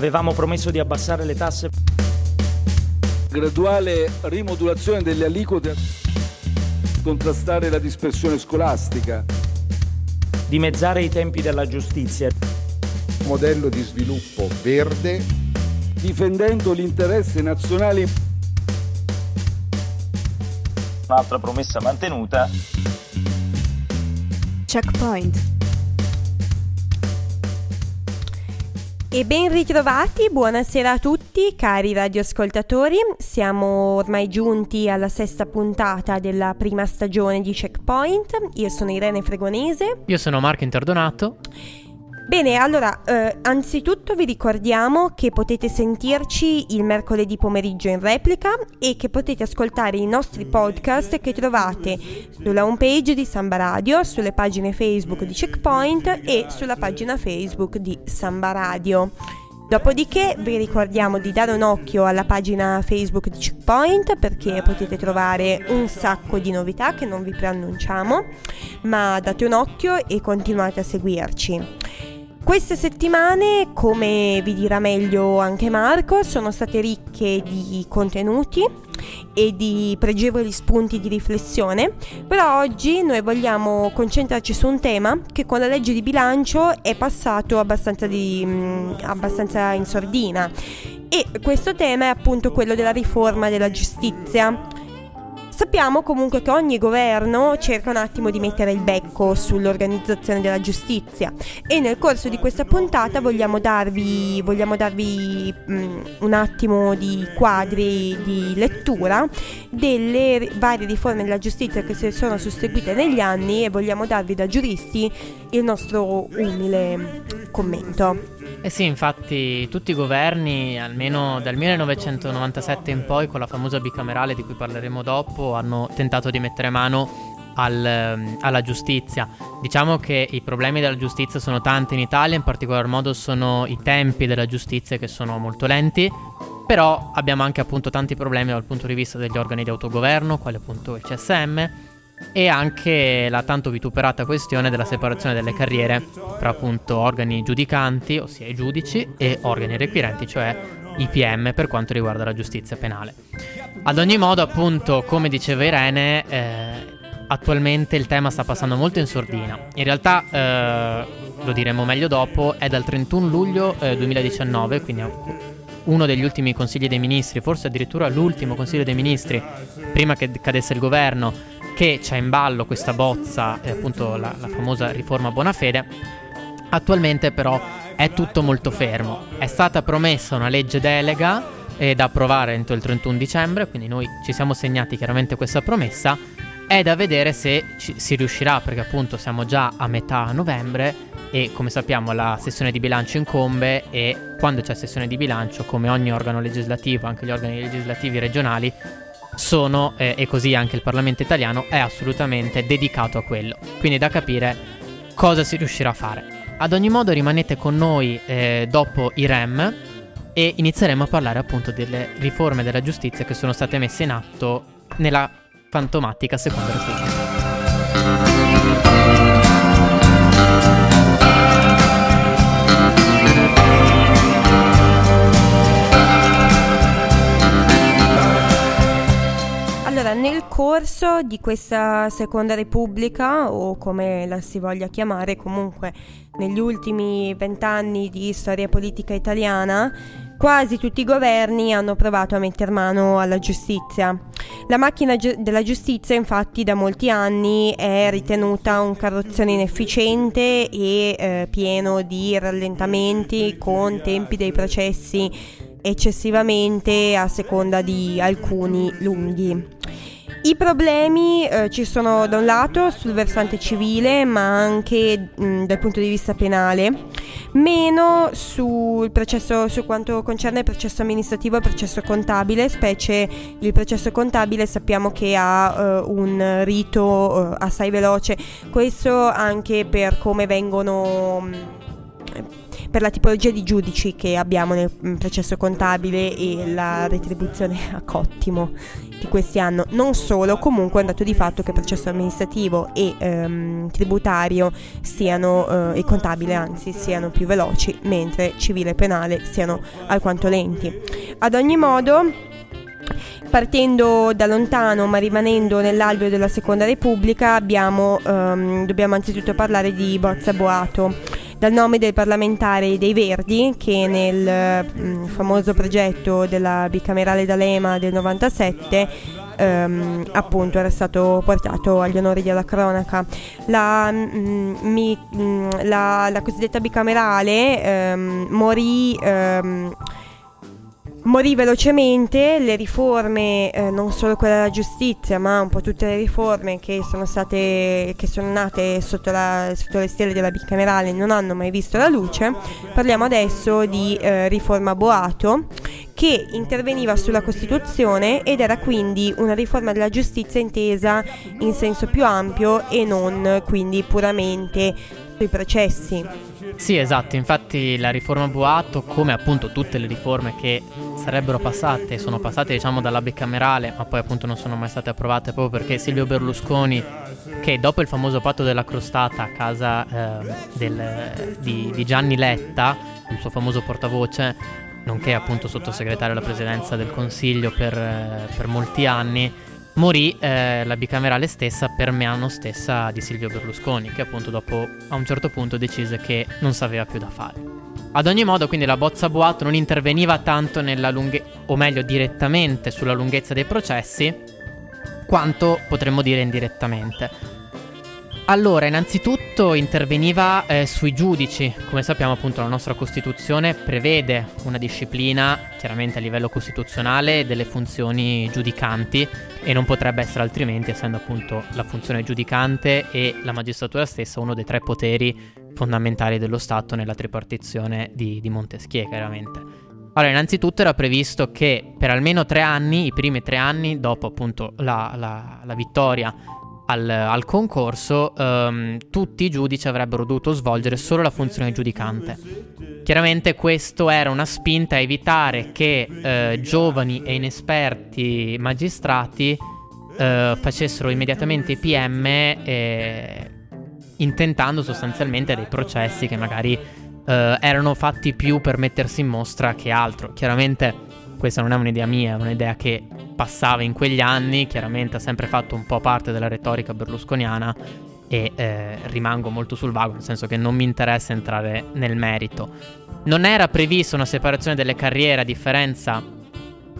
Avevamo promesso di abbassare le tasse. Graduale rimodulazione delle aliquote contrastare la dispersione scolastica. Dimezzare i tempi della giustizia. Modello di sviluppo verde. Difendendo l'interesse nazionale. Un'altra promessa mantenuta. Checkpoint. E ben ritrovati, buonasera a tutti cari radioascoltatori, siamo ormai giunti alla sesta puntata della prima stagione di Checkpoint, io sono Irene Fregonese. Io sono Marco Interdonato. Bene, allora, eh, anzitutto vi ricordiamo che potete sentirci il mercoledì pomeriggio in replica e che potete ascoltare i nostri podcast che trovate sulla homepage di Samba Radio, sulle pagine Facebook di Checkpoint e sulla pagina Facebook di Samba Radio. Dopodiché vi ricordiamo di dare un occhio alla pagina Facebook di Checkpoint perché potete trovare un sacco di novità che non vi preannunciamo, ma date un occhio e continuate a seguirci. Queste settimane, come vi dirà meglio anche Marco, sono state ricche di contenuti e di pregevoli spunti di riflessione, però oggi noi vogliamo concentrarci su un tema che con la legge di bilancio è passato abbastanza, di, mm, abbastanza in sordina e questo tema è appunto quello della riforma della giustizia Sappiamo comunque che ogni governo cerca un attimo di mettere il becco sull'organizzazione della giustizia e nel corso di questa puntata vogliamo darvi, vogliamo darvi um, un attimo di quadri di lettura delle varie riforme della giustizia che si sono susseguite negli anni e vogliamo darvi da giuristi il nostro umile commento. Eh sì, infatti tutti i governi, almeno dal 1997 in poi, con la famosa bicamerale di cui parleremo dopo, hanno tentato di mettere mano al, ehm, alla giustizia. Diciamo che i problemi della giustizia sono tanti in Italia, in particolar modo sono i tempi della giustizia che sono molto lenti, però abbiamo anche appunto tanti problemi dal punto di vista degli organi di autogoverno, quale appunto il CSM, e anche la tanto vituperata questione della separazione delle carriere tra appunto organi giudicanti, ossia i giudici, e organi requirenti, cioè i PM per quanto riguarda la giustizia penale. Ad ogni modo, appunto, come diceva Irene, eh, attualmente il tema sta passando molto in sordina. In realtà, eh, lo diremo meglio dopo, è dal 31 luglio eh, 2019, quindi uno degli ultimi consigli dei ministri, forse addirittura l'ultimo consiglio dei ministri, prima che cadesse il governo, che c'è in ballo questa bozza, eh, appunto la, la famosa riforma Bonafede, attualmente però è tutto molto fermo. È stata promessa una legge delega eh, da approvare entro il 31 dicembre, quindi noi ci siamo segnati chiaramente questa promessa. È da vedere se ci, si riuscirà, perché appunto siamo già a metà novembre e come sappiamo la sessione di bilancio incombe e quando c'è sessione di bilancio, come ogni organo legislativo, anche gli organi legislativi regionali, sono, eh, e così anche il Parlamento italiano, è assolutamente dedicato a quello. Quindi da capire cosa si riuscirà a fare. Ad ogni modo rimanete con noi eh, dopo i REM e inizieremo a parlare appunto delle riforme della giustizia che sono state messe in atto nella fantomatica seconda repubblica. Allora, nel corso di questa seconda repubblica, o come la si voglia chiamare, comunque negli ultimi vent'anni di storia politica italiana, quasi tutti i governi hanno provato a mettere mano alla giustizia. La macchina gi- della giustizia infatti da molti anni è ritenuta un carrozzone inefficiente e eh, pieno di rallentamenti con tempi dei processi eccessivamente a seconda di alcuni lunghi. I problemi eh, ci sono da un lato sul versante civile, ma anche mh, mm, dal punto di vista penale, meno sul processo, su quanto concerne il processo amministrativo e il processo contabile, specie il processo contabile sappiamo che ha uh, un rito uh, assai veloce, questo anche per come vengono... Mh, mm, per la tipologia di giudici che abbiamo nel mm, processo contabile e la retribuzione a cottimo di questi anni. Non solo, comunque è un dato di fatto che il processo amministrativo e ehm, tributario siano, eh, e contabile anzi, siano più veloci, mentre civile e penale siano alquanto lenti. Ad ogni modo, Partendo da lontano ma rimanendo nell'alveo della Seconda Repubblica abbiamo, um, dobbiamo anzitutto parlare di Bozza Boato dal nome del parlamentare dei Verdi che nel mh, famoso progetto della bicamerale d'Alema del 97 ehm, appunto era stato portato agli onori della cronaca. La, mh, mi, mh, la, la cosiddetta bicamerale ehm, morì ehm, morì velocemente, le riforme, eh, non solo quella della giustizia, ma un po' tutte le riforme che sono state, che sono nate sotto, la, sotto le stelle della bicamerale non hanno mai visto la luce. Parliamo adesso di eh, riforma Boato che interveniva sulla Costituzione ed era quindi una riforma della giustizia intesa in senso più ampio e non quindi puramente sui processi. Sì, esatto, infatti la riforma Boato, come appunto tutte le riforme che sarebbero passate, sono passate diciamo dalla bicamerale, ma poi appunto non sono mai state approvate proprio perché Silvio Berlusconi, che dopo il famoso patto della crostata a casa eh, del, di, di Gianni Letta, il suo famoso portavoce, nonché appunto sottosegretario alla presidenza del Consiglio per, eh, per molti anni, morì eh, la bicamerale stessa per mano stessa di Silvio Berlusconi, che appunto dopo a un certo punto decise che non sapeva più da fare. Ad ogni modo, quindi la bozza Boato non interveniva tanto nella lunghezza, o meglio direttamente sulla lunghezza dei processi, quanto potremmo dire indirettamente. Allora, innanzitutto interveniva eh, sui giudici. Come sappiamo, appunto, la nostra Costituzione prevede una disciplina, chiaramente a livello costituzionale, delle funzioni giudicanti e non potrebbe essere altrimenti, essendo appunto la funzione giudicante e la magistratura stessa uno dei tre poteri fondamentali dello Stato nella tripartizione di, di Montesquieu, chiaramente. Allora, innanzitutto era previsto che per almeno tre anni, i primi tre anni, dopo appunto la, la, la vittoria al, al concorso, um, tutti i giudici avrebbero dovuto svolgere solo la funzione giudicante. Chiaramente questo era una spinta a evitare che eh, giovani e inesperti magistrati eh, facessero immediatamente i PM eh, intentando sostanzialmente dei processi che magari eh, erano fatti più per mettersi in mostra che altro. Chiaramente questa non è un'idea mia, è un'idea che passava in quegli anni, chiaramente ha sempre fatto un po' parte della retorica berlusconiana e eh, rimango molto sul vago, nel senso che non mi interessa entrare nel merito. Non era prevista una separazione delle carriere a differenza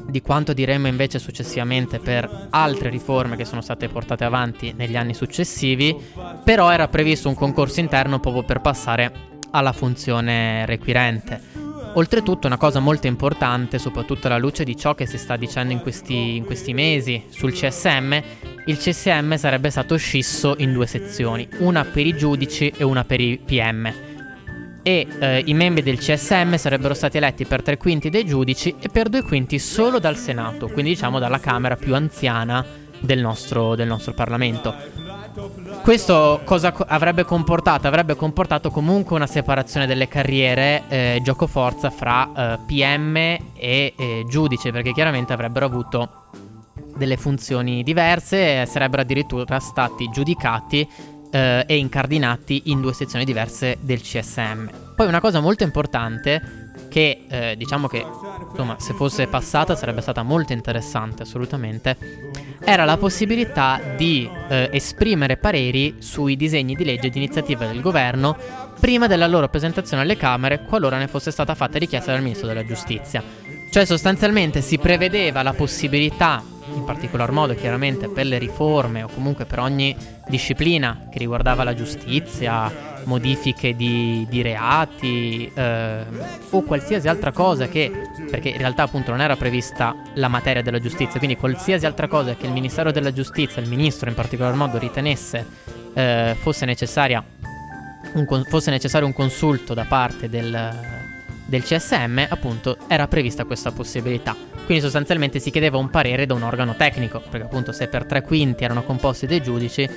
di quanto diremo invece successivamente per altre riforme che sono state portate avanti negli anni successivi, però era previsto un concorso interno proprio per passare alla funzione requirente. Oltretutto una cosa molto importante, soprattutto alla luce di ciò che si sta dicendo in questi, in questi mesi sul CSM, il CSM sarebbe stato scisso in due sezioni, una per i giudici e una per i PM. E eh, i membri del CSM sarebbero stati eletti per tre quinti dai giudici e per due quinti solo dal Senato, quindi diciamo dalla Camera più anziana del nostro, del nostro Parlamento. Questo cosa avrebbe comportato? Avrebbe comportato comunque una separazione delle carriere eh, gioco forza fra eh, PM e eh, giudice, perché chiaramente avrebbero avuto delle funzioni diverse e sarebbero addirittura stati giudicati eh, e incardinati in due sezioni diverse del CSM. Poi una cosa molto importante che eh, diciamo che insomma se fosse passata sarebbe stata molto interessante assolutamente era la possibilità di eh, esprimere pareri sui disegni di legge di iniziativa del governo prima della loro presentazione alle Camere qualora ne fosse stata fatta richiesta dal Ministro della Giustizia. Cioè sostanzialmente si prevedeva la possibilità, in particolar modo chiaramente per le riforme o comunque per ogni disciplina che riguardava la giustizia, modifiche di, di reati eh, o qualsiasi altra cosa che, perché in realtà appunto non era prevista la materia della giustizia, quindi qualsiasi altra cosa che il Ministero della Giustizia, il Ministro in particolar modo ritenesse eh, fosse, necessaria, un, fosse necessario un consulto da parte del, del CSM, appunto era prevista questa possibilità. Quindi sostanzialmente si chiedeva un parere da un organo tecnico, perché appunto se per tre quinti erano composti dei giudici,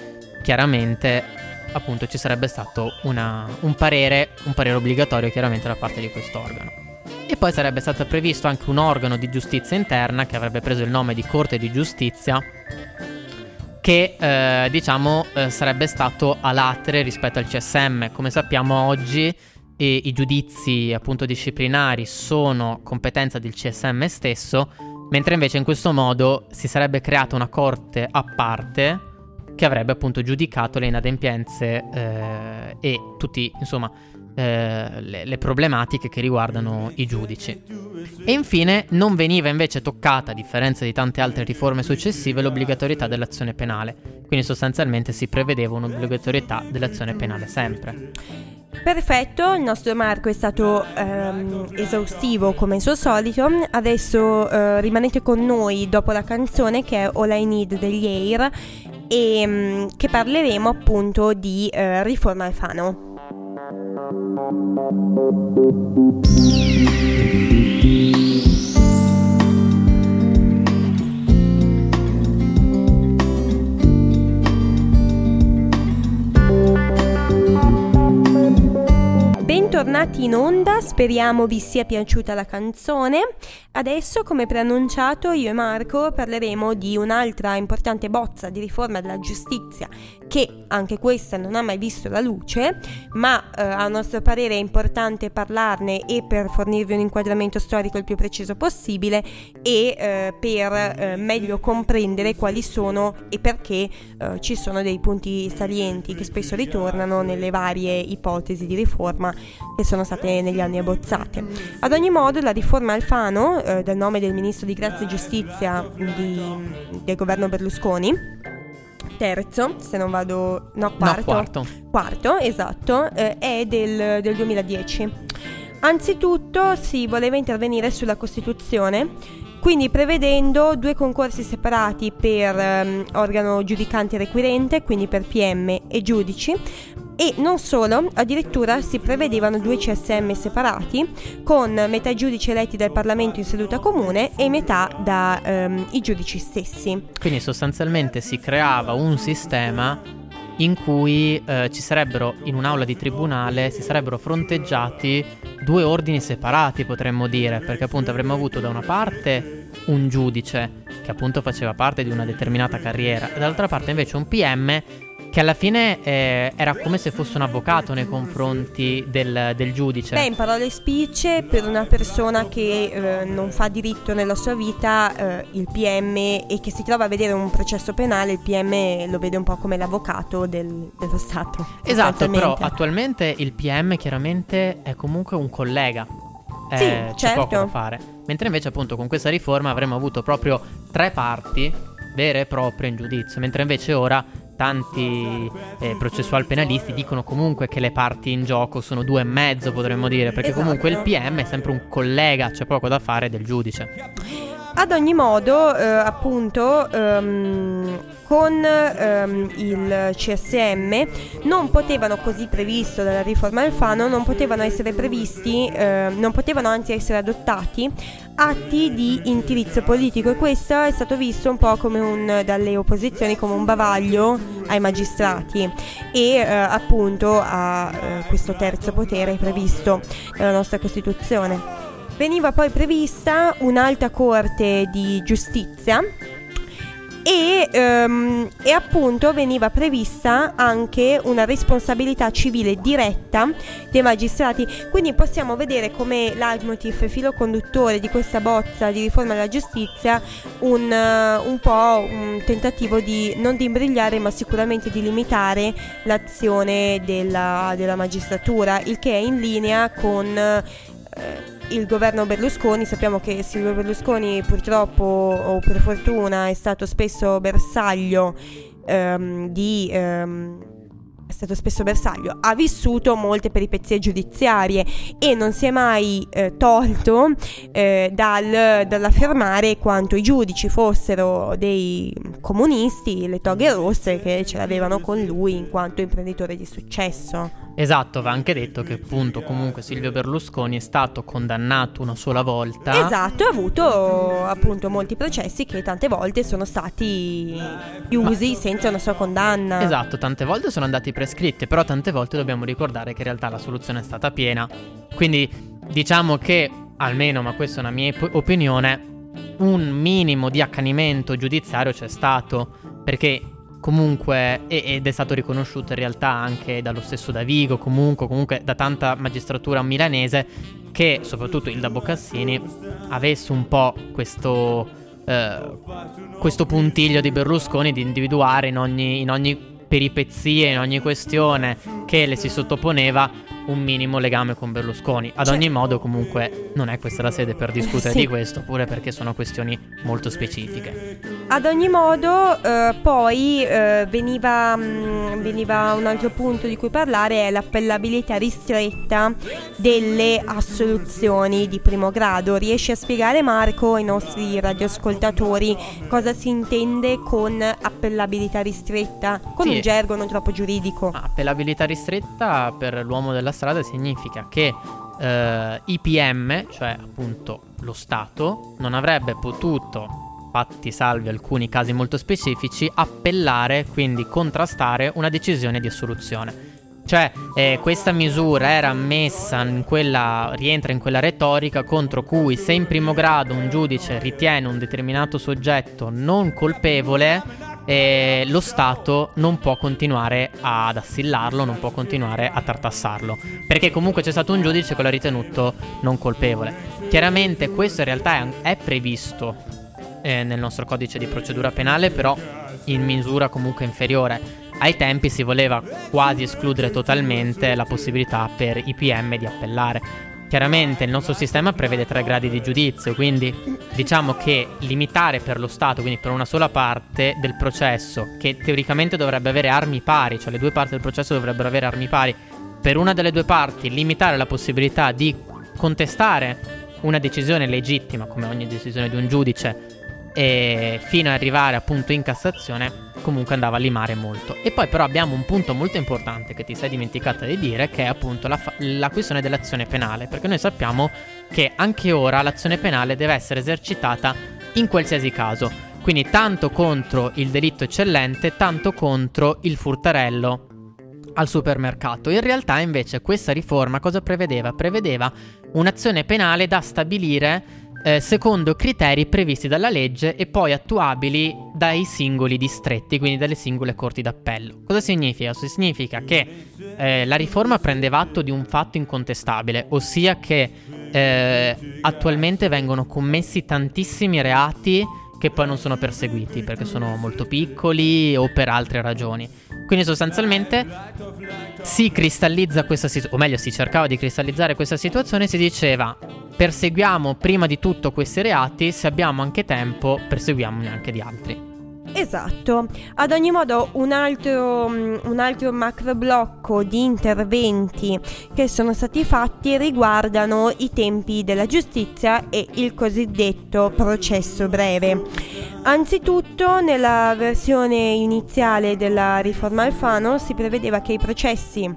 chiaramente appunto ci sarebbe stato una, un, parere, un parere obbligatorio chiaramente da parte di quest'organo. E poi sarebbe stato previsto anche un organo di giustizia interna che avrebbe preso il nome di Corte di Giustizia che eh, diciamo eh, sarebbe stato a latere rispetto al CSM. Come sappiamo oggi e i giudizi appunto disciplinari sono competenza del CSM stesso, mentre invece in questo modo si sarebbe creata una corte a parte che avrebbe appunto giudicato le inadempienze eh, e tutti, insomma, eh, le, le, problematiche che riguardano i giudici. E infine non veniva invece toccata, a differenza di tante altre riforme successive, l'obbligatorietà dell'azione penale. Quindi sostanzialmente si prevedeva un'obbligatorietà dell'azione penale sempre. Perfetto, il nostro Marco è stato ehm, esaustivo come al suo solito. Adesso eh, rimanete con noi dopo la canzone che è All I Need degli Air e ehm, che parleremo appunto di eh, riforma Alfano. Bentornati in onda, speriamo vi sia piaciuta la canzone. Adesso, come preannunciato, io e Marco parleremo di un'altra importante bozza di riforma della giustizia che anche questa non ha mai visto la luce, ma eh, a nostro parere è importante parlarne e per fornirvi un inquadramento storico il più preciso possibile e eh, per eh, meglio comprendere quali sono e perché eh, ci sono dei punti salienti che spesso ritornano nelle varie ipotesi di riforma che sono state negli anni abbozzate. Ad ogni modo la riforma Alfano, eh, del nome del ministro di grazia e giustizia di, del governo Berlusconi, terzo, se non vado... No, quarto. No, quarto. Quarto, esatto, eh, è del, del 2010. Anzitutto si voleva intervenire sulla Costituzione, quindi prevedendo due concorsi separati per um, organo giudicante requirente, quindi per PM e giudici, e non solo, addirittura si prevedevano due CSM separati con metà giudici eletti dal Parlamento in seduta comune e metà dai ehm, giudici stessi. Quindi sostanzialmente si creava un sistema in cui eh, ci sarebbero in un'aula di tribunale si sarebbero fronteggiati due ordini separati potremmo dire perché appunto avremmo avuto da una parte un giudice che appunto faceva parte di una determinata carriera e dall'altra parte invece un PM che alla fine eh, era come se fosse un avvocato nei confronti del, del giudice. Beh, in parole spicce, per una persona che eh, non fa diritto nella sua vita, eh, il PM e che si trova a vedere un processo penale, il PM lo vede un po' come l'avvocato del, dello Stato. Esatto, però attualmente il PM chiaramente è comunque un collega. Eh, sì, c'è certo. poco da fare. Mentre invece appunto con questa riforma avremmo avuto proprio tre parti vere e proprie in giudizio, mentre invece ora tanti eh, processual penalisti dicono comunque che le parti in gioco sono due e mezzo, potremmo dire, perché esatto. comunque il PM è sempre un collega, c'è poco da fare del giudice. Ad ogni modo, eh, appunto, um, con um, il CSM non potevano, così previsto dalla riforma Alfano, non potevano essere previsti, eh, non potevano anzi essere adottati atti di indirizzo politico e questo è stato visto un po' come un, dalle opposizioni come un bavaglio ai magistrati e eh, appunto a eh, questo terzo potere previsto nella nostra Costituzione. Veniva poi prevista un'alta corte di giustizia e, um, e, appunto veniva prevista anche una responsabilità civile diretta dei magistrati. Quindi possiamo vedere come leitmotiv filo conduttore di questa bozza di riforma della giustizia un, uh, un po' un tentativo di non di imbrigliare ma sicuramente di limitare l'azione della, della magistratura, il che è in linea con... Uh, il governo Berlusconi, sappiamo che Silvio Berlusconi purtroppo o per fortuna è stato spesso bersaglio ehm, di... Ehm, è stato spesso bersaglio, ha vissuto molte peripezie giudiziarie e non si è mai eh, tolto eh, dal, dall'affermare quanto i giudici fossero dei comunisti, le toghe rosse che ce l'avevano con lui in quanto imprenditore di successo. Esatto, va anche detto che appunto comunque Silvio Berlusconi è stato condannato una sola volta. Esatto, ha avuto appunto molti processi che tante volte sono stati chiusi Ma... senza una sua condanna. Esatto, tante volte sono andati prescritti, però tante volte dobbiamo ricordare che in realtà la soluzione è stata piena. Quindi diciamo che, almeno, ma questa è una mia opinione, un minimo di accanimento giudiziario c'è stato, perché comunque ed è stato riconosciuto in realtà anche dallo stesso Davigo, comunque, comunque da tanta magistratura milanese che soprattutto Ilda Boccassini avesse un po' questo, eh, questo puntiglio di Berlusconi di individuare in ogni, in ogni peripezia, in ogni questione che le si sottoponeva un minimo legame con Berlusconi. Ad ogni modo, comunque, non è questa la sede per discutere sì. di questo, pure perché sono questioni molto specifiche. Ad ogni modo, eh, poi eh, veniva, mh, mm, veniva, un altro punto di cui parlare, è l'appellabilità ristretta delle assoluzioni di primo grado. Riesci a spiegare, Marco, ai nostri radioascoltatori cosa si intende con appellabilità ristretta? Con sì. un gergo non troppo giuridico. Appellabilità ristretta per l'uomo della strada significa che eh, IPM, cioè appunto lo Stato, non avrebbe potuto, fatti salvi alcuni casi molto specifici, appellare, quindi contrastare una decisione di assoluzione. Cioè, eh, questa misura era ammessa in quella, rientra in quella retorica contro cui se in primo grado un giudice ritiene un determinato soggetto non colpevole, eh, lo Stato non può continuare ad assillarlo, non può continuare a tartassarlo, perché comunque c'è stato un giudice che l'ha ritenuto non colpevole. Chiaramente questo in realtà è, è previsto eh, nel nostro codice di procedura penale, però in misura comunque inferiore. Ai tempi si voleva quasi escludere totalmente la possibilità per i PM di appellare. Chiaramente il nostro sistema prevede tre gradi di giudizio, quindi diciamo che limitare per lo Stato, quindi per una sola parte del processo, che teoricamente dovrebbe avere armi pari, cioè le due parti del processo dovrebbero avere armi pari, per una delle due parti limitare la possibilità di contestare una decisione legittima, come ogni decisione di un giudice, e fino ad arrivare appunto in Cassazione comunque andava a limare molto. E poi però abbiamo un punto molto importante che ti sei dimenticata di dire che è appunto la, fa- la questione dell'azione penale, perché noi sappiamo che anche ora l'azione penale deve essere esercitata in qualsiasi caso, quindi tanto contro il delitto eccellente, tanto contro il furtarello al supermercato. In realtà invece questa riforma cosa prevedeva? Prevedeva un'azione penale da stabilire eh, secondo criteri previsti dalla legge e poi attuabili dai singoli distretti, quindi dalle singole corti d'appello. Cosa significa? Significa che eh, la riforma prendeva atto di un fatto incontestabile, ossia che eh, attualmente vengono commessi tantissimi reati che poi non sono perseguiti perché sono molto piccoli o per altre ragioni. Quindi sostanzialmente si cristallizza questa situazione, o meglio si cercava di cristallizzare questa situazione si diceva perseguiamo prima di tutto questi reati, se abbiamo anche tempo perseguiamone anche di altri. Esatto, ad ogni modo un altro, mm, un altro macro blocco di interventi che sono stati fatti riguardano i tempi della giustizia e il cosiddetto processo breve. Anzitutto nella versione iniziale della riforma Alfano si prevedeva che i processi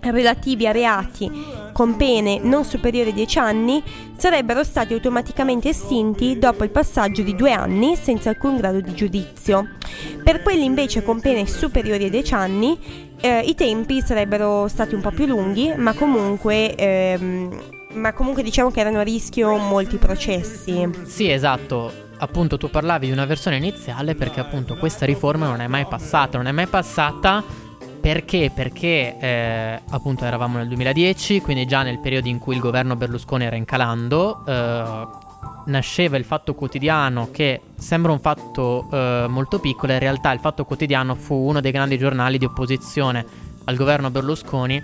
relativi a reati con pene non superiori a 10 anni sarebbero stati automaticamente estinti dopo il passaggio di due anni senza alcun grado di giudizio. Per quelli invece con pene superiori a 10 anni eh, i tempi sarebbero stati un po' più lunghi, ma comunque, ehm, ma comunque diciamo che erano a rischio molti processi. Sì, esatto appunto tu parlavi di una versione iniziale perché appunto questa riforma non è mai passata, non è mai passata perché? Perché eh, appunto eravamo nel 2010, quindi già nel periodo in cui il governo Berlusconi era incalando, eh, nasceva il Fatto Quotidiano che sembra un fatto eh, molto piccolo, in realtà il Fatto Quotidiano fu uno dei grandi giornali di opposizione al governo Berlusconi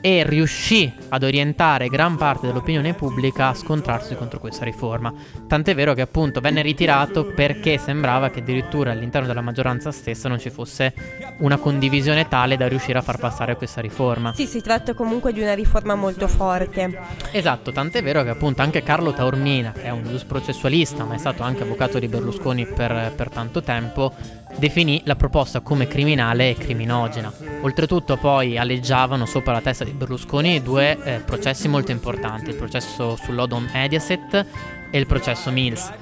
e riuscì ad orientare gran parte dell'opinione pubblica a scontrarsi contro questa riforma. Tant'è vero che appunto venne ritirato perché sembrava che addirittura all'interno della maggioranza stessa non ci fosse una condivisione tale da riuscire a far passare questa riforma. Sì, si tratta comunque di una riforma molto forte. Esatto, tant'è vero che appunto anche Carlo Taormina, che è un giusprocessualista ma è stato anche avvocato di Berlusconi per, per tanto tempo, definì la proposta come criminale e criminogena. Oltretutto poi aleggiavano sopra la testa di Berlusconi due eh, processi molto importanti, il processo sull'Odom Mediaset e il processo Mills,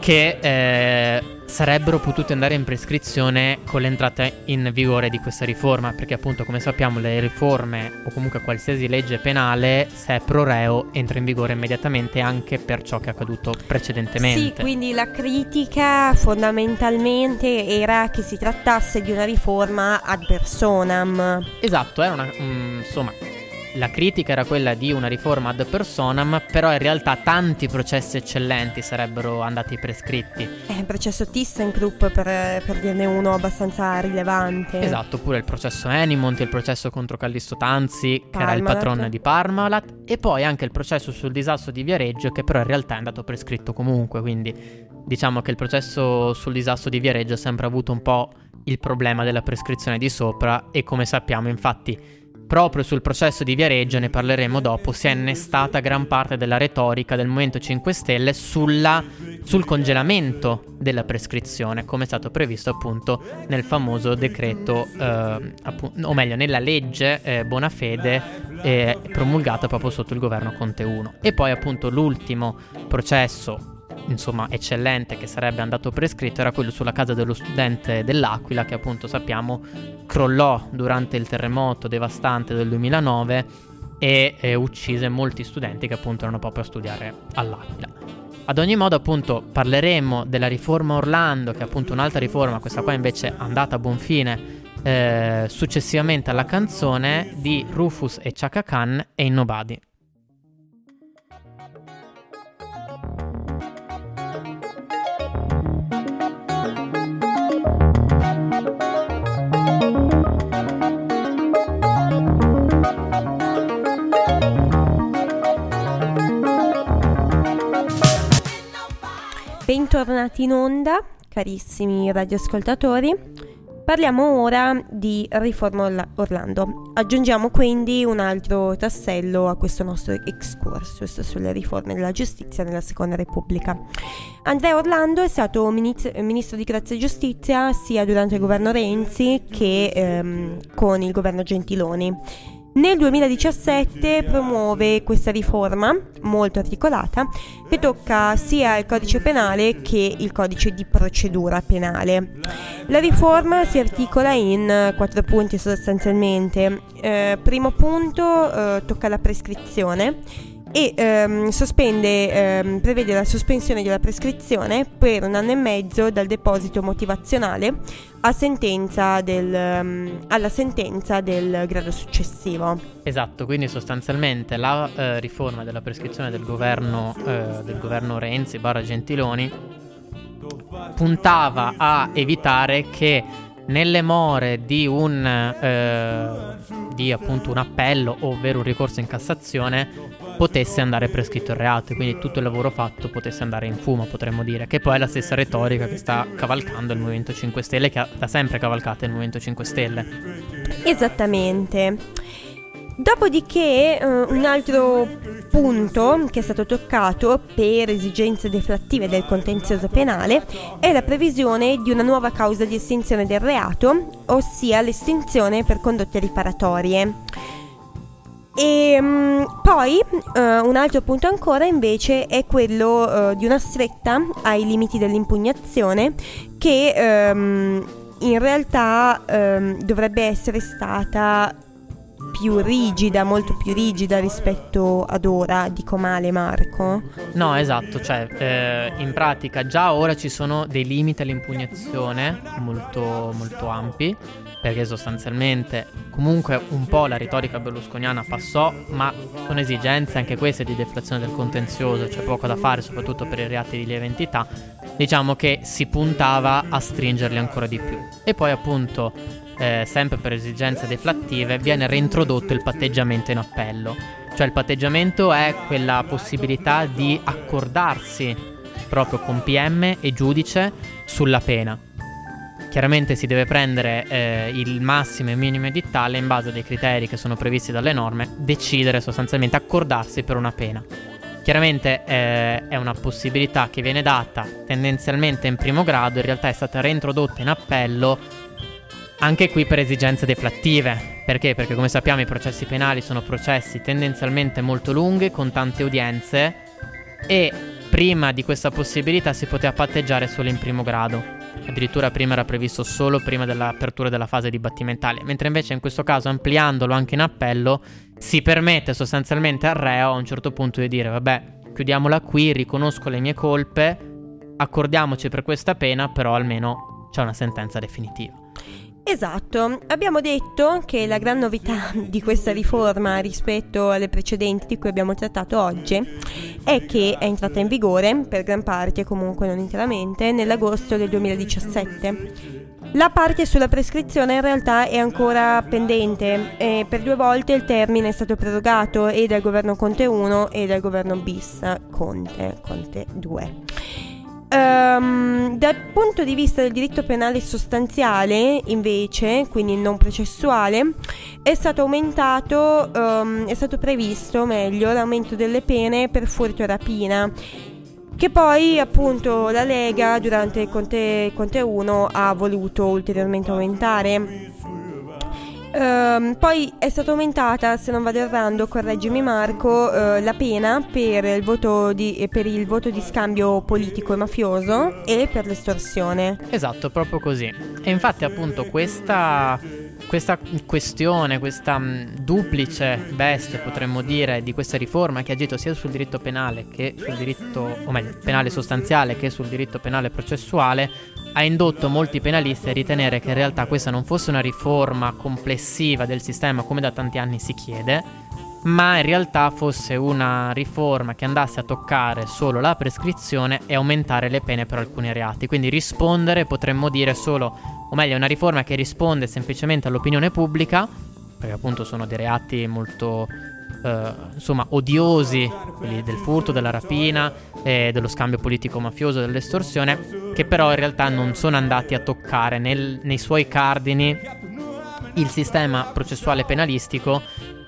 che eh, sarebbero potuti andare in prescrizione con l'entrata in vigore di questa riforma, perché appunto come sappiamo le riforme o comunque qualsiasi legge penale, se è pro reo, entra in vigore immediatamente anche per ciò che è accaduto precedentemente. Sì, quindi la critica fondamentalmente era che si trattasse di una riforma ad personam. Esatto, era una... Mm, insomma la critica era quella di una riforma ad personam, però in realtà tanti processi eccellenti sarebbero andati prescritti. Eh, il processo ThyssenKrupp per, per dirne uno abbastanza rilevante. Esatto, oppure il processo Enimont, il processo contro Callisto Tanzi, che era il patron di Parmalat, e poi anche il processo sul disastro di Viareggio, che però in realtà è andato prescritto comunque, quindi diciamo che il processo sul disastro di Viareggio ha sempre avuto un po' il problema della prescrizione di sopra e come sappiamo infatti proprio sul processo di Viareggio, ne parleremo dopo, si è innestata gran parte della retorica del Movimento 5 Stelle sulla, sul congelamento della prescrizione, come è stato previsto appunto nel famoso decreto, eh, appunto, o meglio nella legge eh, Bonafede eh, promulgata proprio sotto il governo Conte 1. E poi appunto l'ultimo processo insomma eccellente che sarebbe andato prescritto era quello sulla casa dello studente dell'Aquila che appunto sappiamo crollò durante il terremoto devastante del 2009 e eh, uccise molti studenti che appunto erano proprio a studiare all'Aquila. Ad ogni modo appunto parleremo della riforma Orlando che è appunto un'altra riforma, questa qua invece è andata a buon fine eh, successivamente alla canzone di Rufus e Chaka Khan e In Nobody. Bentornati in onda, carissimi radioascoltatori. Parliamo ora di Riforma Orlando. Aggiungiamo quindi un altro tassello a questo nostro excursus sulle riforme della giustizia nella Seconda Repubblica. Andrea Orlando è stato ministro di Grazia e Giustizia sia durante il governo Renzi che ehm, con il governo Gentiloni. Nel 2017 promuove questa riforma molto articolata che tocca sia il codice penale che il codice di procedura penale. La riforma si articola in quattro punti sostanzialmente. Eh, primo punto eh, tocca la prescrizione e ehm, sospende, ehm, prevede la sospensione della prescrizione per un anno e mezzo dal deposito motivazionale sentenza del, um, alla sentenza del grado successivo. Esatto, quindi sostanzialmente la eh, riforma della prescrizione del governo, eh, del governo Renzi barra Gentiloni puntava a evitare che nelle more di un, eh, di appunto un appello ovvero un ricorso in Cassazione potesse andare prescritto il reato e quindi tutto il lavoro fatto potesse andare in fumo, potremmo dire, che poi è la stessa retorica che sta cavalcando il Movimento 5 Stelle, che ha da sempre cavalcato il Movimento 5 Stelle. Esattamente. Dopodiché eh, un altro punto che è stato toccato per esigenze deflattive del contenzioso penale è la previsione di una nuova causa di estinzione del reato, ossia l'estinzione per condotte riparatorie. E um, poi uh, un altro punto ancora invece è quello uh, di una stretta ai limiti dell'impugnazione che um, in realtà um, dovrebbe essere stata più rigida, molto più rigida rispetto ad ora, dico male Marco? No, esatto, cioè eh, in pratica già ora ci sono dei limiti all'impugnazione molto, molto ampi, perché sostanzialmente comunque un po' la retorica berlusconiana passò, ma sono esigenze anche queste di deflazione del contenzioso, c'è poco da fare soprattutto per i reati di lieve entità, diciamo che si puntava a stringerli ancora di più. E poi appunto eh, sempre per esigenze deflattive, viene reintrodotto il patteggiamento in appello. Cioè il patteggiamento è quella possibilità di accordarsi proprio con PM e giudice sulla pena. Chiaramente si deve prendere eh, il massimo e minimo edittale in base a dei criteri che sono previsti dalle norme, decidere sostanzialmente accordarsi per una pena. Chiaramente eh, è una possibilità che viene data tendenzialmente in primo grado, in realtà è stata reintrodotta in appello anche qui per esigenze deflattive. Perché? Perché come sappiamo i processi penali sono processi tendenzialmente molto lunghi, con tante udienze e prima di questa possibilità si poteva patteggiare solo in primo grado. Addirittura prima era previsto solo prima dell'apertura della fase dibattimentale, mentre invece in questo caso ampliandolo anche in appello si permette sostanzialmente al reo a un certo punto di dire vabbè chiudiamola qui, riconosco le mie colpe, accordiamoci per questa pena, però almeno c'è una sentenza definitiva. Esatto, abbiamo detto che la gran novità di questa riforma rispetto alle precedenti di cui abbiamo trattato oggi è che è entrata in vigore, per gran parte comunque non interamente, nell'agosto del 2017. La parte sulla prescrizione in realtà è ancora pendente e per due volte il termine è stato prorogato e dal governo Conte 1 e dal governo bis Conte, Conte 2. Um, dal punto di vista del diritto penale sostanziale, invece, quindi non processuale, è stato aumentato, um, è stato previsto meglio l'aumento delle pene per furto e rapina. Che poi appunto la Lega durante Conte, Conte 1 ha voluto ulteriormente aumentare Um, poi è stata aumentata, se non vado errando, correggimi Marco, uh, la pena per il, voto di, per il voto di scambio politico e mafioso e per l'estorsione. Esatto, proprio così. E infatti appunto questa, questa questione, questa mh, duplice veste potremmo dire di questa riforma che ha agito sia sul diritto penale che sul diritto, o meglio, penale sostanziale che sul diritto penale processuale ha indotto molti penalisti a ritenere che in realtà questa non fosse una riforma complessiva del sistema come da tanti anni si chiede, ma in realtà fosse una riforma che andasse a toccare solo la prescrizione e aumentare le pene per alcuni reati. Quindi rispondere potremmo dire solo, o meglio, una riforma che risponde semplicemente all'opinione pubblica, perché appunto sono dei reati molto eh, insomma odiosi, quelli del furto, della rapina, eh, dello scambio politico-mafioso, dell'estorsione, che però in realtà non sono andati a toccare nel, nei suoi cardini il sistema processuale penalistico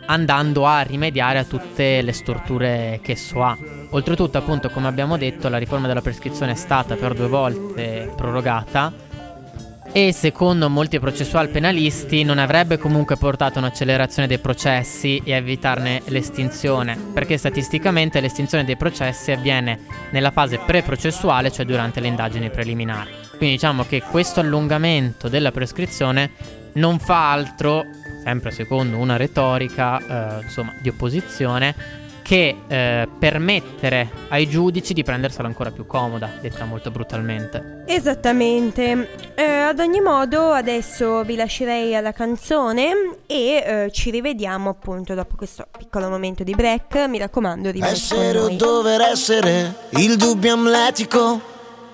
andando a rimediare a tutte le storture che esso ha. Oltretutto, appunto, come abbiamo detto, la riforma della prescrizione è stata per due volte prorogata e secondo molti processual penalisti non avrebbe comunque portato un'accelerazione dei processi e a evitarne l'estinzione, perché statisticamente l'estinzione dei processi avviene nella fase pre-processuale, cioè durante le indagini preliminari. Quindi diciamo che questo allungamento della prescrizione non fa altro, sempre secondo una retorica eh, insomma, di opposizione, che eh, permettere ai giudici di prendersela ancora più comoda, detta molto brutalmente. Esattamente. Eh, ad ogni modo, adesso vi lascerei alla canzone e eh, ci rivediamo appunto dopo questo piccolo momento di break. Mi raccomando, rimanete Essere o dover essere il dubbio amletico.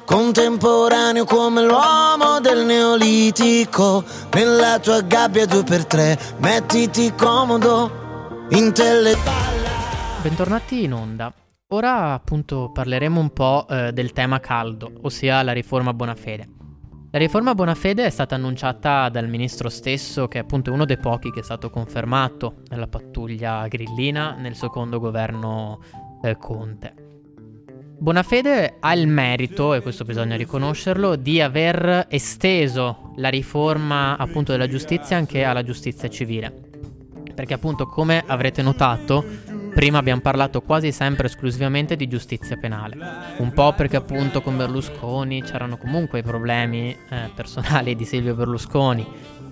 Contemporaneo come l'uomo del neolitico Nella tua gabbia due per tre Mettiti comodo Intellettuale Bentornati in onda. Ora appunto parleremo un po' eh, del tema caldo, ossia la riforma Bonafede. La riforma Bonafede è stata annunciata dal ministro stesso, che è appunto uno dei pochi che è stato confermato nella pattuglia grillina nel secondo governo eh, Conte. Bonafede ha il merito, e questo bisogna riconoscerlo, di aver esteso la riforma appunto della giustizia anche alla giustizia civile. Perché appunto come avrete notato Prima abbiamo parlato quasi sempre esclusivamente di giustizia penale, un po' perché appunto con Berlusconi c'erano comunque i problemi eh, personali di Silvio Berlusconi,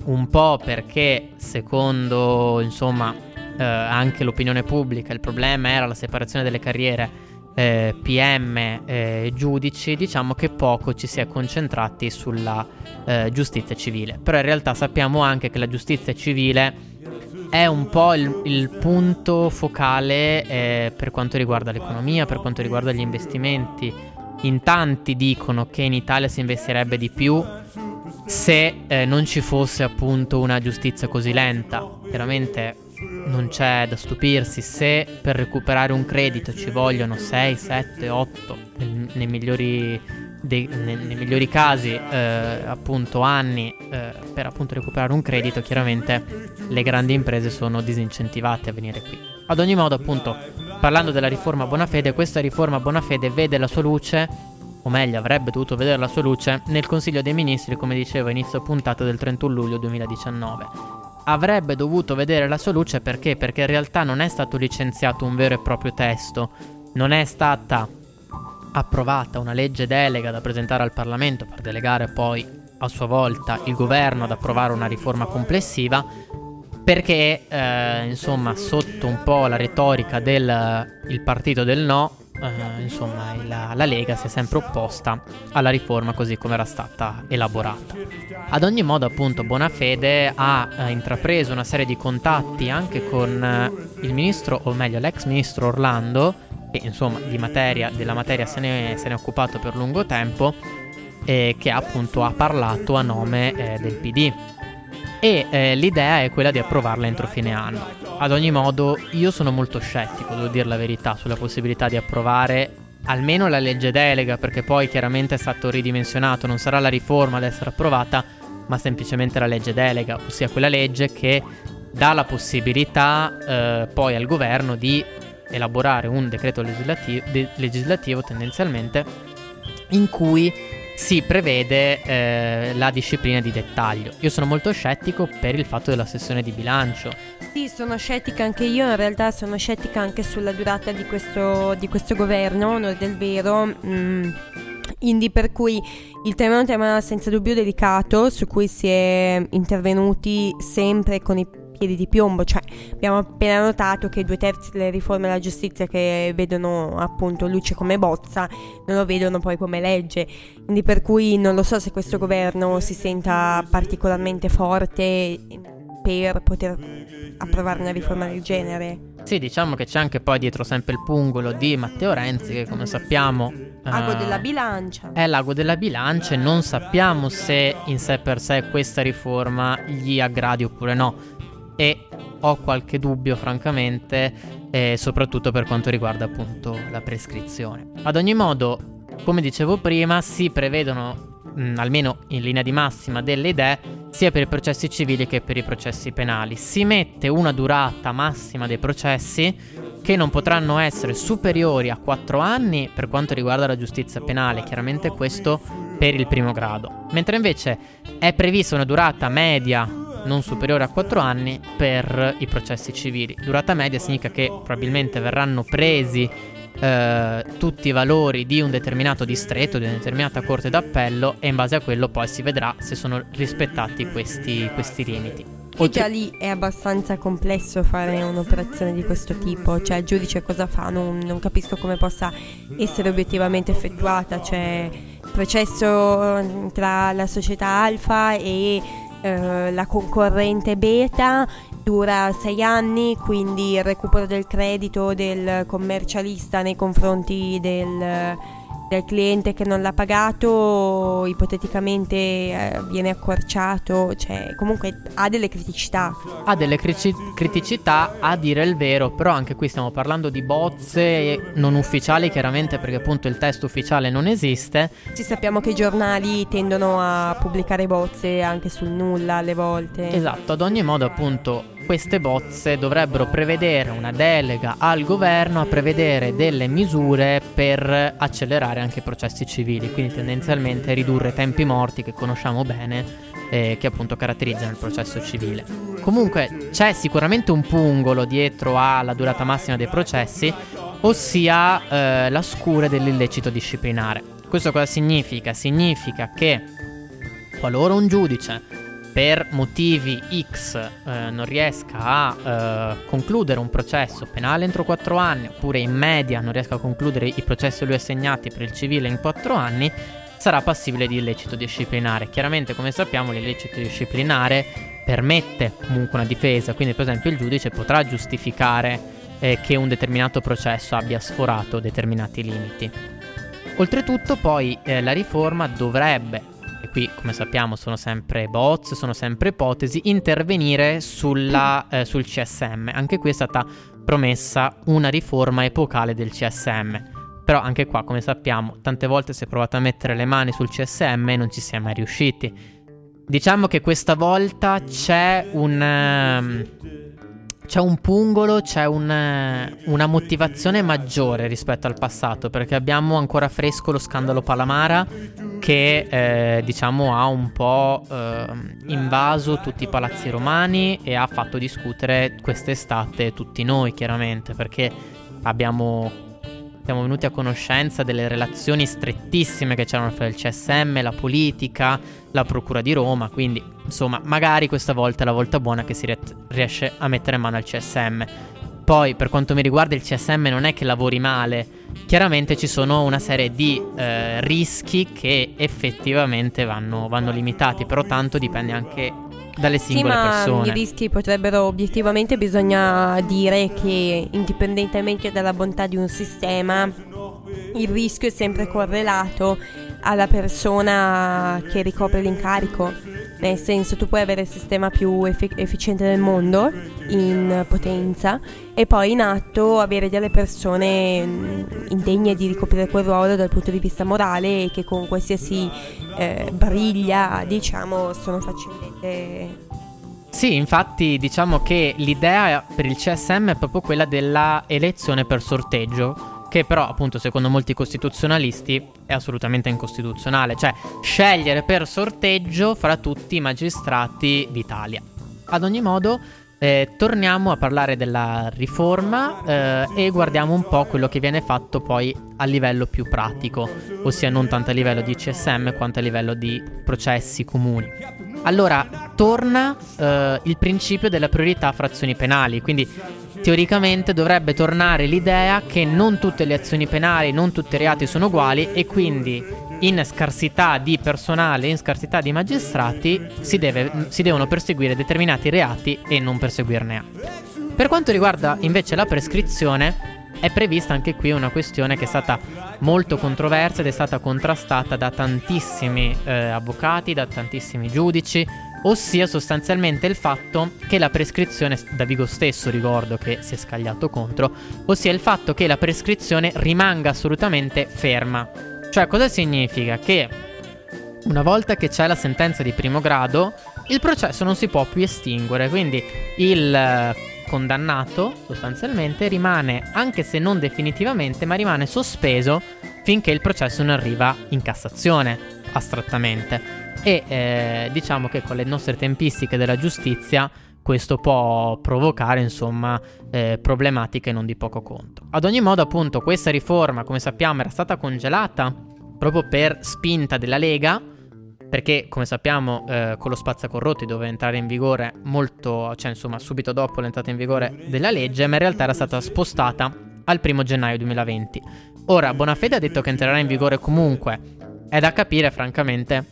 un po' perché secondo insomma eh, anche l'opinione pubblica il problema era la separazione delle carriere eh, PM eh, giudici, diciamo che poco ci si è concentrati sulla eh, giustizia civile. Però in realtà sappiamo anche che la giustizia civile è un po' il, il punto focale eh, per quanto riguarda l'economia, per quanto riguarda gli investimenti. In tanti dicono che in Italia si investirebbe di più se eh, non ci fosse appunto una giustizia così lenta. Chiaramente non c'è da stupirsi se per recuperare un credito ci vogliono 6, 7, 8 nei, migliori dei, nei, nei, migliori casi eh, appunto anni eh, per appunto recuperare un credito, chiaramente le grandi imprese sono disincentivate a venire qui. Ad ogni modo appunto parlando della riforma Bonafede, questa riforma Bonafede vede la sua luce, o meglio avrebbe dovuto vedere la sua luce, nel Consiglio dei Ministri, come dicevo inizio puntata del 31 luglio 2019. Avrebbe dovuto vedere la sua luce perché? Perché in realtà non è stato licenziato un vero e proprio testo, non è stata approvata una legge delega da presentare al Parlamento per delegare poi a sua volta il governo ad approvare una riforma complessiva, perché eh, insomma sotto un po' la retorica del il partito del no, eh, insomma la, la, Lega si è sempre opposta alla riforma così come era stata elaborata. Ad ogni modo appunto Bonafede ha eh, intrapreso una serie di contatti anche con eh, il ministro, o meglio l'ex ministro Orlando, che insomma materia, della materia se ne, se ne, è occupato per lungo tempo, e che appunto ha parlato a nome eh, del PD e eh, l'idea è quella di approvarla entro fine anno. Ad ogni modo, io sono molto scettico, devo dire la verità, sulla possibilità di approvare almeno la legge delega, perché poi chiaramente è stato ridimensionato, non sarà la riforma ad essere approvata, ma semplicemente la legge delega, ossia quella legge che dà la possibilità eh, poi al governo di elaborare un decreto legislativo, de- legislativo tendenzialmente in cui si prevede eh, la disciplina di dettaglio. Io sono molto scettico per il fatto della sessione di bilancio. Sì, sono scettica anche io, in realtà sono scettica anche sulla durata di questo, di questo governo, onore del vero. Mm. Quindi per cui il tema è un tema senza dubbio delicato su cui si è intervenuti sempre con i piedi di piombo, cioè abbiamo appena notato che due terzi delle riforme della giustizia che vedono appunto luce come bozza non lo vedono poi come legge, quindi per cui non lo so se questo governo si senta particolarmente forte per poter approvare una riforma del genere. Sì, diciamo che c'è anche poi dietro sempre il pungolo di Matteo Renzi che come sappiamo... Ago uh, della bilancia. È l'ago della bilancia e non sappiamo se in sé per sé questa riforma gli aggradi oppure no e ho qualche dubbio francamente, eh, soprattutto per quanto riguarda appunto la prescrizione. Ad ogni modo, come dicevo prima, si prevedono, mh, almeno in linea di massima, delle idee sia per i processi civili che per i processi penali. Si mette una durata massima dei processi che non potranno essere superiori a 4 anni per quanto riguarda la giustizia penale, chiaramente questo per il primo grado, mentre invece è prevista una durata media non superiore a 4 anni per i processi civili. Durata media significa che probabilmente verranno presi eh, tutti i valori di un determinato distretto, di una determinata corte d'appello e in base a quello poi si vedrà se sono rispettati questi, questi limiti. Che già lì è abbastanza complesso fare un'operazione di questo tipo, cioè il giudice cosa fa? Non, non capisco come possa essere obiettivamente effettuata, cioè processo tra la società Alfa e eh, la concorrente beta dura sei anni, quindi il recupero del credito del commercialista nei confronti del del cliente che non l'ha pagato ipoteticamente eh, viene accorciato, cioè comunque ha delle criticità. Ha delle crici- criticità a dire il vero, però anche qui stiamo parlando di bozze non ufficiali chiaramente perché appunto il testo ufficiale non esiste. Ci sappiamo che i giornali tendono a pubblicare bozze anche sul nulla alle volte. Esatto, ad ogni modo appunto queste bozze dovrebbero prevedere una delega al governo a prevedere delle misure per accelerare anche i processi civili, quindi tendenzialmente ridurre i tempi morti che conosciamo bene eh, che appunto caratterizzano il processo civile. Comunque c'è sicuramente un pungolo dietro alla durata massima dei processi, ossia eh, la scure dell'illecito disciplinare. Questo cosa significa? Significa che qualora un giudice per motivi X eh, non riesca a eh, concludere un processo penale entro 4 anni, oppure in media non riesca a concludere i processi a lui assegnati per il civile in 4 anni, sarà passibile di illecito disciplinare. Chiaramente, come sappiamo, l'illecito disciplinare permette comunque una difesa, quindi per esempio il giudice potrà giustificare eh, che un determinato processo abbia sforato determinati limiti. Oltretutto poi eh, la riforma dovrebbe e qui come sappiamo sono sempre bots, sono sempre ipotesi, intervenire sulla, eh, sul CSM. Anche qui è stata promessa una riforma epocale del CSM. Però anche qua, come sappiamo, tante volte si è provato a mettere le mani sul CSM e non ci si è mai riusciti. Diciamo che questa volta c'è un... Um, c'è un pungolo, c'è un, una motivazione maggiore rispetto al passato, perché abbiamo ancora fresco lo scandalo Palamara che eh, diciamo ha un po' eh, invaso tutti i palazzi romani e ha fatto discutere quest'estate tutti noi chiaramente, perché abbiamo siamo venuti a conoscenza delle relazioni strettissime che c'erano fra il CSM, la politica, la Procura di Roma, quindi insomma magari questa volta è la volta buona che si riesce a mettere mano al CSM. Poi per quanto mi riguarda il CSM non è che lavori male, chiaramente ci sono una serie di eh, rischi che effettivamente vanno, vanno limitati, però tanto dipende anche dalle singole sì, ma persone. I rischi potrebbero obiettivamente bisogna dire che indipendentemente dalla bontà di un sistema, il rischio è sempre correlato alla persona che ricopre l'incarico. Nel senso, tu puoi avere il sistema più effic- efficiente del mondo in potenza e poi in atto avere delle persone mm, indegne di ricoprire quel ruolo dal punto di vista morale e che con qualsiasi eh, briglia, diciamo, sono facilmente sì, infatti diciamo che l'idea per il CSM è proprio quella della elezione per sorteggio, che però appunto secondo molti costituzionalisti è assolutamente incostituzionale, cioè scegliere per sorteggio fra tutti i magistrati d'Italia. Ad ogni modo, eh, torniamo a parlare della riforma eh, e guardiamo un po' quello che viene fatto poi a livello più pratico, ossia non tanto a livello di CSM quanto a livello di processi comuni. Allora, torna eh, il principio della priorità fra azioni penali, quindi teoricamente dovrebbe tornare l'idea che non tutte le azioni penali, non tutti i reati sono uguali e quindi in scarsità di personale, in scarsità di magistrati, si, deve, si devono perseguire determinati reati e non perseguirne altri. Per quanto riguarda invece la prescrizione, è prevista anche qui una questione che è stata molto controversa ed è stata contrastata da tantissimi eh, avvocati, da tantissimi giudici, ossia sostanzialmente il fatto che la prescrizione, da Vigo stesso ricordo che si è scagliato contro, ossia il fatto che la prescrizione rimanga assolutamente ferma. Cioè cosa significa? Che una volta che c'è la sentenza di primo grado, il processo non si può più estinguere, quindi il eh, condannato sostanzialmente rimane, anche se non definitivamente, ma rimane sospeso finché il processo non arriva in Cassazione, astrattamente. E eh, diciamo che con le nostre tempistiche della giustizia questo può provocare insomma eh, problematiche non di poco conto. Ad ogni modo appunto questa riforma come sappiamo era stata congelata proprio per spinta della Lega perché come sappiamo eh, con lo spazzacorrotti doveva entrare in vigore molto, cioè insomma subito dopo l'entrata in vigore della legge ma in realtà era stata spostata al primo gennaio 2020. Ora Bonafede ha detto che entrerà in vigore comunque, è da capire francamente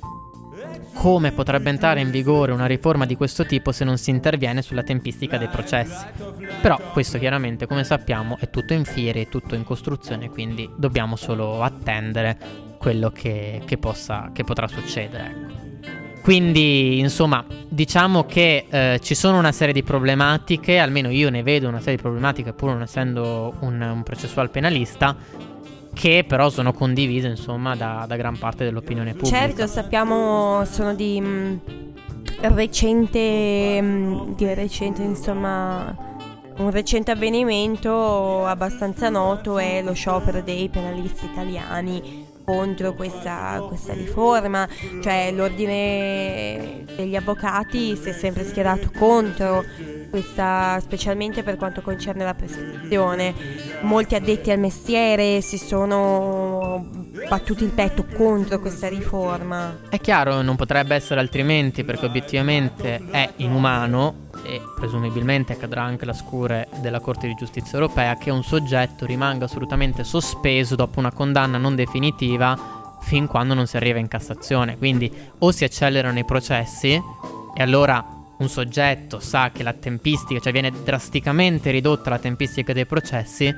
come potrebbe entrare in vigore una riforma di questo tipo se non si interviene sulla tempistica dei processi. Però questo chiaramente, come sappiamo, è tutto in fiere, tutto in costruzione, quindi dobbiamo solo attendere quello che, che, possa, che potrà succedere. Ecco. Quindi, insomma, diciamo che eh, ci sono una serie di problematiche, almeno io ne vedo una serie di problematiche pur non essendo un, un processual penalista, che però sono condivise insomma da, da gran parte dell'opinione pubblica. Certo, sappiamo, sono di mh, mm, recente, mh, mm, di recente insomma, un recente avvenimento abbastanza noto è lo sciopero dei penalisti italiani contro questa, questa, riforma, cioè l'ordine degli avvocati si è sempre schierato contro questa, specialmente per quanto concerne la prescrizione. Molti addetti al mestiere si sono battuti il petto contro questa riforma. È chiaro, non potrebbe essere altrimenti perché obiettivamente è inumano e presumibilmente accadrà anche la scure della Corte di Giustizia europea che un soggetto rimanga assolutamente sospeso dopo una condanna non definitiva fin quando non si arriva in Cassazione. Quindi o si accelerano i processi e allora un soggetto sa che la tempistica, cioè viene drasticamente ridotta la tempistica dei processi,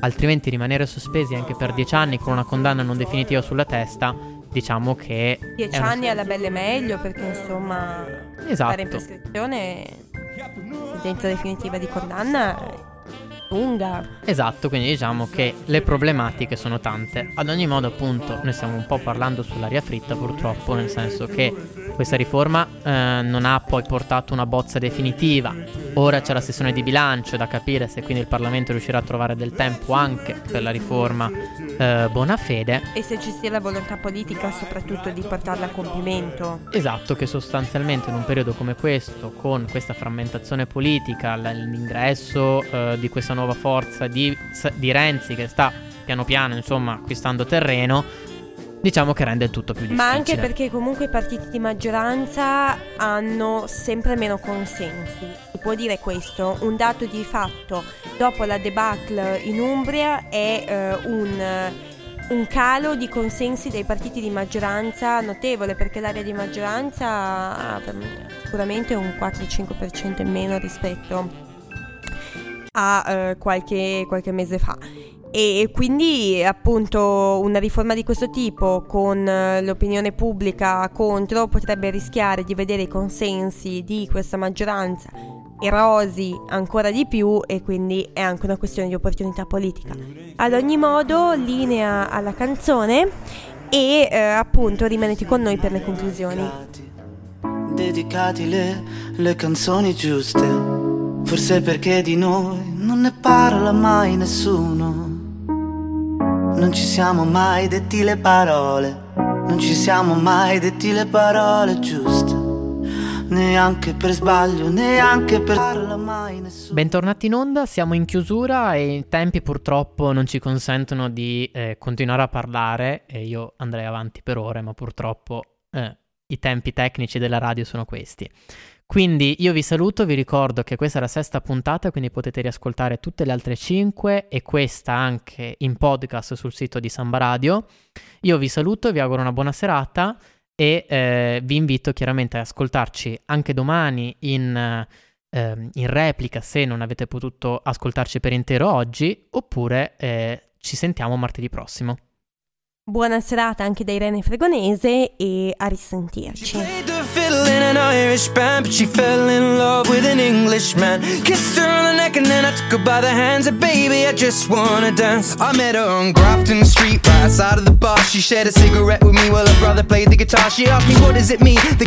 altrimenti rimanere sospesi anche per dieci anni con una condanna non definitiva sulla testa, diciamo che... Dieci anni alla belle meglio perché insomma... Esatto. Fare in prescrizione sentenza definitiva di condanna lunga. Esatto, quindi diciamo che le problematiche sono tante. Ad ogni modo, appunto, noi stiamo un po' parlando sull'aria fritta, purtroppo, nel senso che questa riforma eh, non ha poi portato una bozza definitiva. Ora c'è la sessione di bilancio da capire se quindi il Parlamento riuscirà a trovare del tempo anche per la riforma eh, buona fede. E se ci sia la volontà politica soprattutto di portarla a compimento. Esatto, che sostanzialmente in un periodo come questo, con questa frammentazione politica, l'ingresso eh, di questa nuova forza di, di Renzi che sta piano piano insomma acquistando terreno, diciamo che rende il tutto più difficile. Ma anche perché comunque i partiti di maggioranza hanno sempre meno consensi. Si può dire questo, un dato di fatto dopo la debacle in Umbria è eh, un, un, calo di consensi dei partiti di maggioranza notevole perché l'area di maggioranza ha sicuramente un 4-5% in meno rispetto a eh, qualche, qualche mese fa. E quindi appunto una riforma di questo tipo con eh, l'opinione pubblica contro potrebbe rischiare di vedere i consensi di questa maggioranza erosi ancora di più e quindi è anche una questione di opportunità politica. Ad ogni modo, linea alla canzone e eh, appunto rimanete con noi per le conclusioni. Dedicati le, le canzoni giuste, forse perché di noi non ne parla mai nessuno. Non ci siamo mai detti le parole, non ci siamo mai detti le parole giuste. Neanche per sbaglio, neanche per parla mai nessuno. Bentornati in onda, siamo in chiusura e i tempi purtroppo non ci consentono di eh, continuare a parlare e io andrei avanti per ore, ma purtroppo eh, i tempi tecnici della radio sono questi. Quindi io vi saluto, vi ricordo che questa è la sesta puntata, quindi potete riascoltare tutte le altre cinque e questa anche in podcast sul sito di Samba Radio. Io vi saluto, vi auguro una buona serata e eh, vi invito chiaramente ad ascoltarci anche domani in, eh, in, replica se non avete potuto ascoltarci per intero oggi, oppure eh, ci sentiamo martedì prossimo. Buona serata anche da Irene Fregonese e a risentirci.